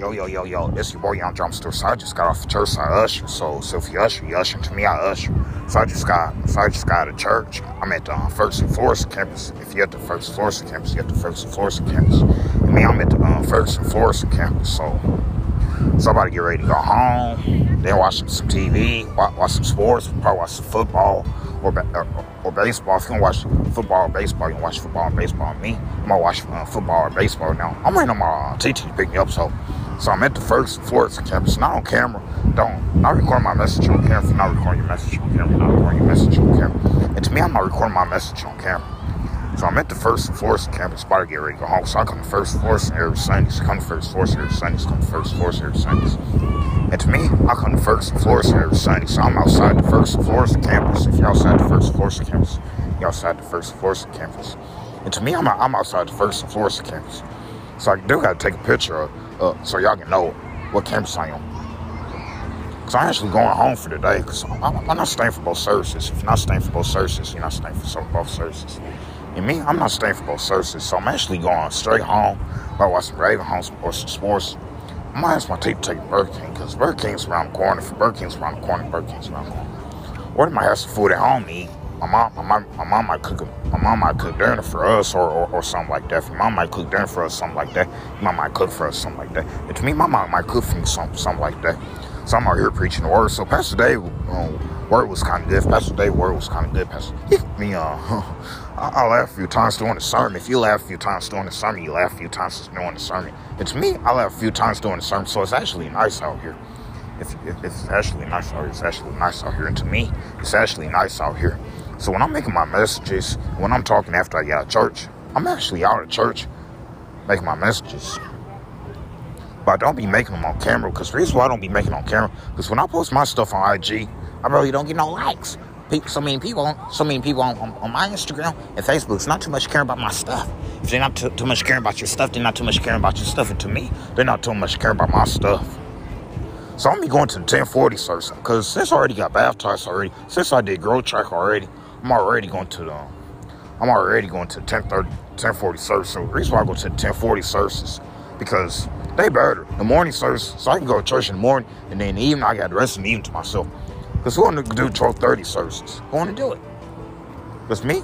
Yo, yo, yo, yo, this your boy Young Jumpster. So I just got off the church, so I usher. So, so if you usher, you usher to me, I usher. So I just got, so I just got of church. I'm at the uh, First and Florissant campus. If you're at the First and Florissant campus, you're at the First and Florissant campus. And me, I'm at the uh, First and Florissant campus. So, so I'm about to get ready to go home. Then watch some, TV, watch, watch some sports, probably watch some football or, or, or, baseball. If you can watch football or baseball, you can watch football and baseball. Me, I'm gonna watch uh, football or baseball now. I'm waiting on my uh, TT to pick me up, so so I'm at the first Florissant campus, not on camera. Don't not recording my message on camera. Not recording your message on camera. Not recording your message on camera. And to me, I'm not recording my message on camera. So I'm at the first Florissant campus, about to get ready to go home. So I come to first Florissant every Sundays. Come to first Florissant every Sundays. Come to first Florissant every Sundays. And to me, I come to first Florissant every Sunday. So I'm outside the first Florissant campus. If you're outside the first Florissant campus, you're outside the first Florissant campus. And to me, I'm, I'm outside the first Florissant campus. So I do got to take a picture of uh, so y'all can know what campus I am. Because I'm actually going home for the day because I'm, I'm, not staying for both services. If you're not staying for both services, you're not staying for some, both services. And me, I'm not staying for both services. So I'm actually going straight home. I watch some Raven homes or some sports. I might ask my team to take Burger King because Burger King's around the corner. If Burger King's around the corner, Burger King's around the corner. Or they might have some food at home to eat my mom, my mom, my mom might cook, my mom might cook dinner for us, or, or, or something like that. My mom might cook dinner for us, something like that. My mom might cook for us, something like that. And to me, my mom might cook for me, something, something like that. So I'm out here preaching the word. So Pastor Dave, um, word was kind of good. Pastor Dave, word was kind of good. Pastor, me, uh, I, I laugh a few times during the sermon. If you laugh a few times during the sermon, you laugh a few times during the sermon. And to me, I laugh a few times during the sermon. So it's actually nice out here. It's, it's actually nice out here. It's actually nice out here. And to me, it's actually nice out here. So when I'm making my messages, when I'm talking after I get out of church, I'm actually out of church making my messages. But I don't be making them on camera because the reason why I don't be making on camera because when I post my stuff on IG, I really don't get no likes. People, so many people, so many people on, on, on my Instagram and Facebook, it's not too much caring about my stuff. If they're not too, too much caring about your stuff, they're not too much caring about your stuff. And to me, they're not too much caring about my stuff. So I'm be going to the 1040 service because since I already got baptized already, since I did growth track already, I'm already going to the I'm already going to 1030 1040 service. So the reason why I go to the 1040 services because they better. The morning service, so I can go to church in the morning and then the evening I got the rest of the evening to myself. Because who want to do 1230 services? Who want to do it? It's me.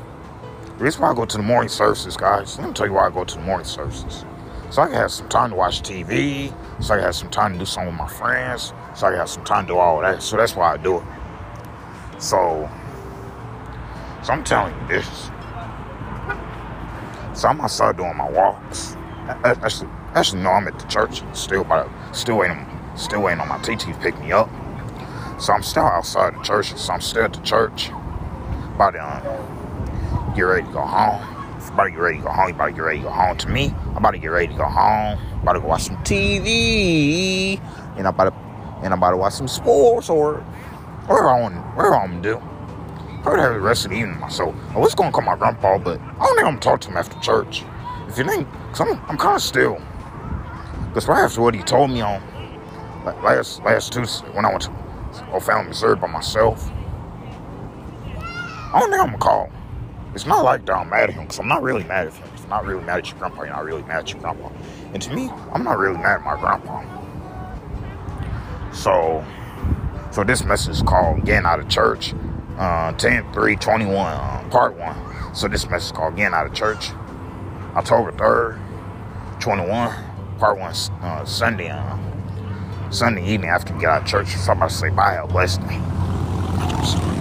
The reason why I go to the morning services, guys, let me tell you why I go to the morning services. So I can have some time to watch TV, so I can have some time to do something with my friends, so I can have some time to do all that. So that's why I do it. So so I'm telling you this. So I'm outside doing my walks. Actually, actually, no, I'm at the church. Still, but still waiting, still waiting on my TT to pick me up. So I'm still outside the church. So I'm still at the church. About to um, get ready to go home. About to get ready to go home. About to get ready to go home. To me, I'm about to get ready to go home. About to go watch some TV. And I'm about to, and I'm about to watch some sports or whatever I want, whatever I'm gonna do. Would have the rest of the evening myself. I was gonna call my grandpa, but I don't think I'm gonna talk to him after church. If you think, cause I'm, I'm kind of still. Cause right after what he told me on last last Tuesday when I went to Family Missouri by myself, I don't think I'm gonna call. It's not like that I'm mad at him, because I'm not really mad at him. I'm not really mad at your grandpa, you're not really mad at your grandpa. And to me, I'm not really mad at my grandpa. So, so this message called Getting Out of Church uh, 10 3 21, uh, part one. So this message called Getting Out of Church, October 3rd, 21, part one, uh, Sunday, uh, Sunday evening after you get out of church. So I'm about to say bye, blessed day.